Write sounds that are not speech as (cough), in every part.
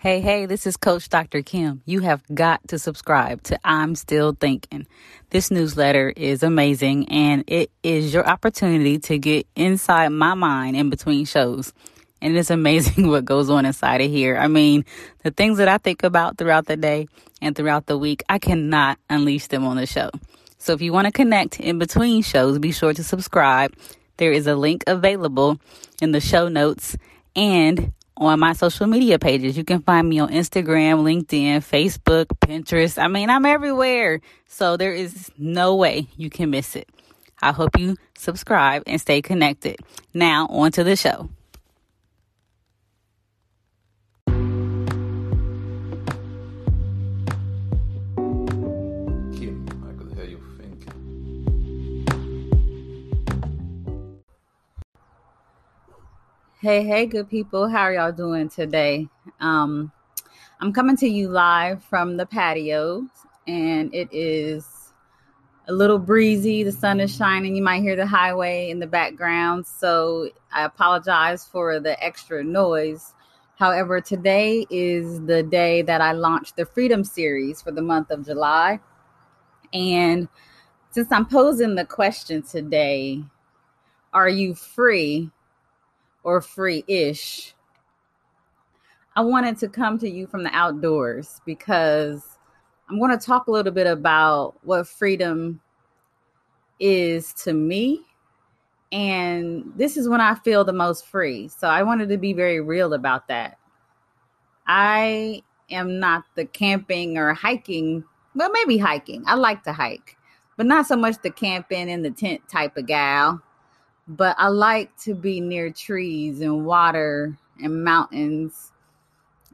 Hey, hey, this is Coach Dr. Kim. You have got to subscribe to I'm Still Thinking. This newsletter is amazing and it is your opportunity to get inside my mind in between shows. And it's amazing (laughs) what goes on inside of here. I mean, the things that I think about throughout the day and throughout the week, I cannot unleash them on the show. So if you want to connect in between shows, be sure to subscribe. There is a link available in the show notes and on my social media pages. You can find me on Instagram, LinkedIn, Facebook, Pinterest. I mean, I'm everywhere. So there is no way you can miss it. I hope you subscribe and stay connected. Now, on to the show. Hey, hey, good people. How are y'all doing today? Um, I'm coming to you live from the patio, and it is a little breezy. The sun is shining. You might hear the highway in the background. So I apologize for the extra noise. However, today is the day that I launched the Freedom Series for the month of July. And since I'm posing the question today, are you free? Or free ish, I wanted to come to you from the outdoors because I'm going to talk a little bit about what freedom is to me. And this is when I feel the most free. So I wanted to be very real about that. I am not the camping or hiking, well, maybe hiking. I like to hike, but not so much the camping in the tent type of gal but I like to be near trees and water and mountains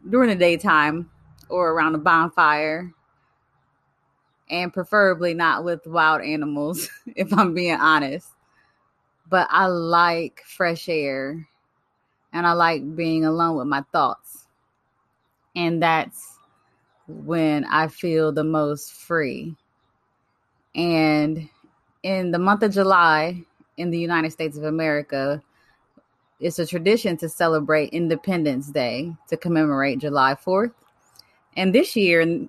during the daytime or around a bonfire and preferably not with wild animals (laughs) if I'm being honest. But I like fresh air and I like being alone with my thoughts. And that's when I feel the most free. And in the month of July, in the United States of America, it's a tradition to celebrate Independence Day to commemorate July 4th. And this year,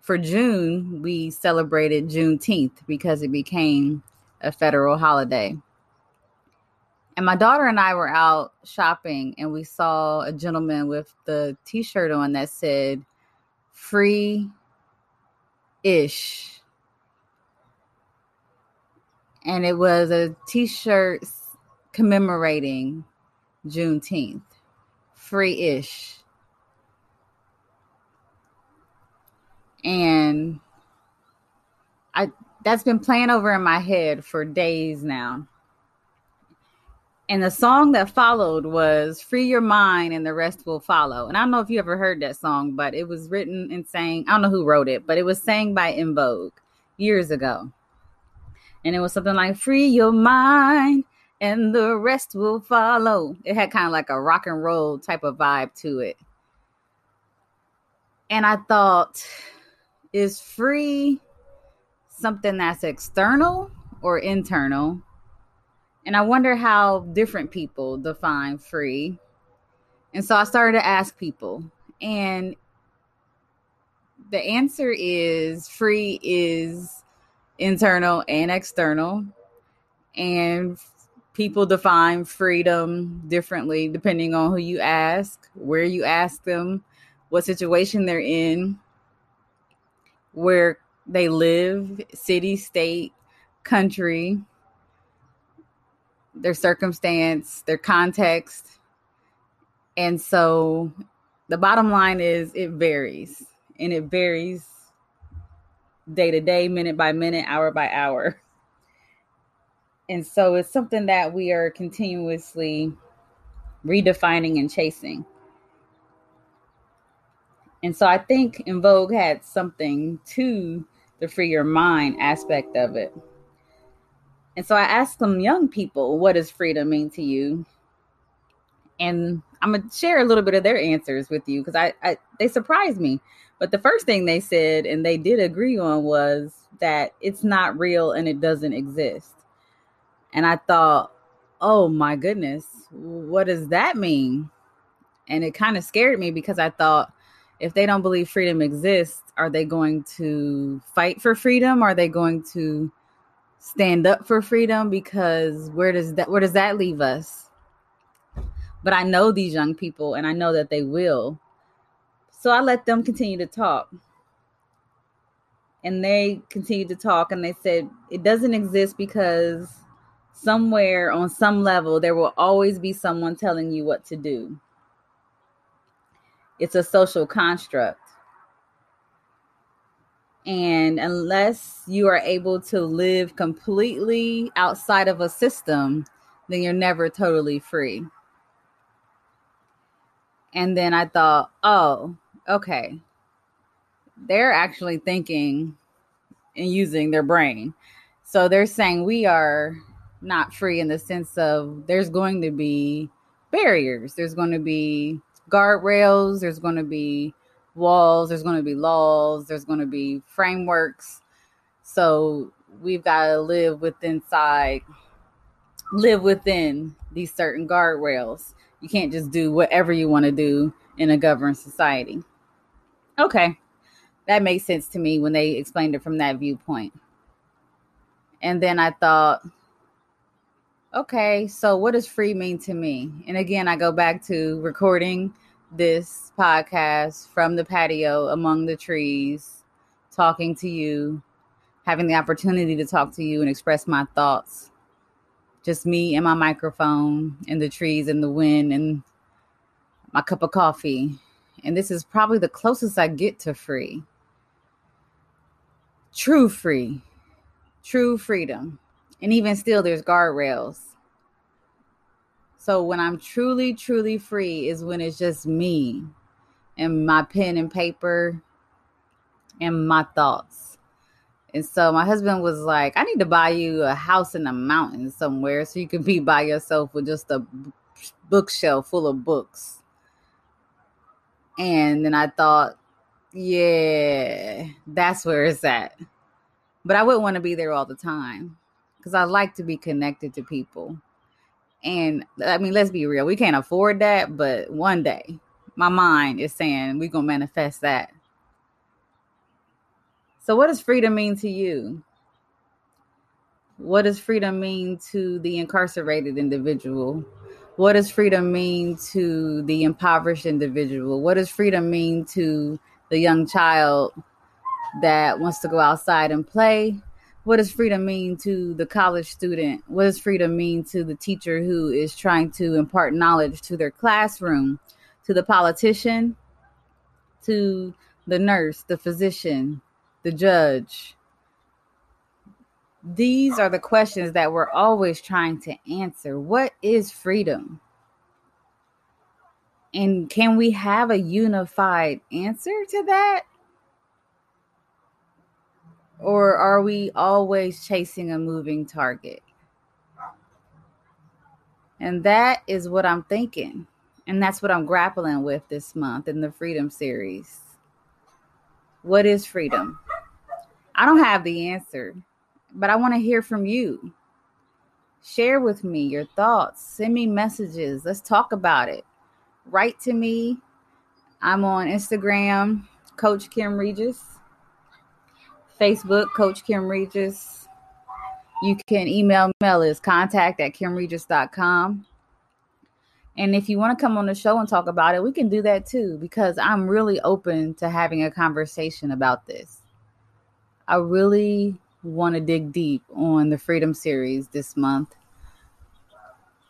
for June, we celebrated Juneteenth because it became a federal holiday. And my daughter and I were out shopping and we saw a gentleman with the t shirt on that said, free ish and it was a t-shirt commemorating Juneteenth, free-ish. And I that's been playing over in my head for days now. And the song that followed was Free Your Mind and the Rest Will Follow. And I don't know if you ever heard that song, but it was written and sang, I don't know who wrote it, but it was sang by En Vogue years ago and it was something like free your mind and the rest will follow. It had kind of like a rock and roll type of vibe to it. And I thought, is free something that's external or internal? And I wonder how different people define free. And so I started to ask people, and the answer is free is internal and external. And people define freedom differently depending on who you ask, where you ask them, what situation they're in, where they live, city, state, country, their circumstance, their context. And so the bottom line is it varies and it varies day to day, minute by minute, hour by hour. And so it's something that we are continuously redefining and chasing. And so I think En Vogue had something to the free your mind aspect of it. And so I asked some young people, what does freedom mean to you? And I'm gonna share a little bit of their answers with you because I, I they surprised me. But the first thing they said, and they did agree on, was that it's not real and it doesn't exist. And I thought, oh my goodness, what does that mean? And it kind of scared me because I thought, if they don't believe freedom exists, are they going to fight for freedom? Are they going to stand up for freedom? Because where does that where does that leave us? But I know these young people and I know that they will. So I let them continue to talk. And they continued to talk and they said it doesn't exist because somewhere on some level there will always be someone telling you what to do it's a social construct. And unless you are able to live completely outside of a system, then you're never totally free. And then I thought, oh, okay. They're actually thinking and using their brain. So they're saying we are not free in the sense of there's going to be barriers, there's going to be guardrails, there's going to be walls, there's going to be laws, there's going to be frameworks. So we've got to live within inside, live within these certain guardrails. You can't just do whatever you want to do in a governed society. Okay. That makes sense to me when they explained it from that viewpoint. And then I thought, okay, so what does free mean to me? And again, I go back to recording this podcast from the patio among the trees, talking to you, having the opportunity to talk to you and express my thoughts. Just me and my microphone and the trees and the wind and my cup of coffee. And this is probably the closest I get to free. True free, true freedom. And even still, there's guardrails. So when I'm truly, truly free is when it's just me and my pen and paper and my thoughts. And so my husband was like, I need to buy you a house in the mountains somewhere so you can be by yourself with just a bookshelf full of books. And then I thought, yeah, that's where it's at. But I wouldn't want to be there all the time because I like to be connected to people. And I mean, let's be real, we can't afford that, but one day my mind is saying we're going to manifest that. So, what does freedom mean to you? What does freedom mean to the incarcerated individual? What does freedom mean to the impoverished individual? What does freedom mean to the young child that wants to go outside and play? what does freedom mean to the college student? What does freedom mean to the teacher who is trying to impart knowledge to their classroom, to the politician, to the nurse, the physician, the judge? These are the questions that we're always trying to answer. What is freedom? And can we have a unified answer to that? Or are we always chasing a moving target? And that is what I'm thinking. And that's what I'm grappling with this month in the Freedom Series. What is freedom? I don't have the answer, but I want to hear from you. Share with me your thoughts. Send me messages. Let's talk about it. Write to me. I'm on Instagram, Coach Kim Regis. Facebook, Coach Kim Regis. You can email me is contact at kimregis.com. And if you want to come on the show and talk about it, we can do that too, because I'm really open to having a conversation about this. I really want to dig deep on the Freedom Series this month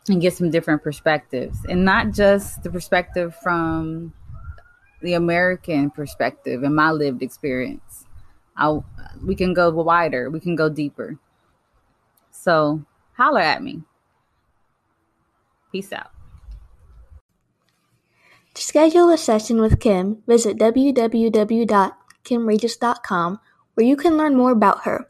and get some different perspectives, and not just the perspective from the American perspective and my lived experience I we can go wider, we can go deeper. So holler at me. Peace out. To schedule a session with Kim, visit www.kimregis.com where you can learn more about her.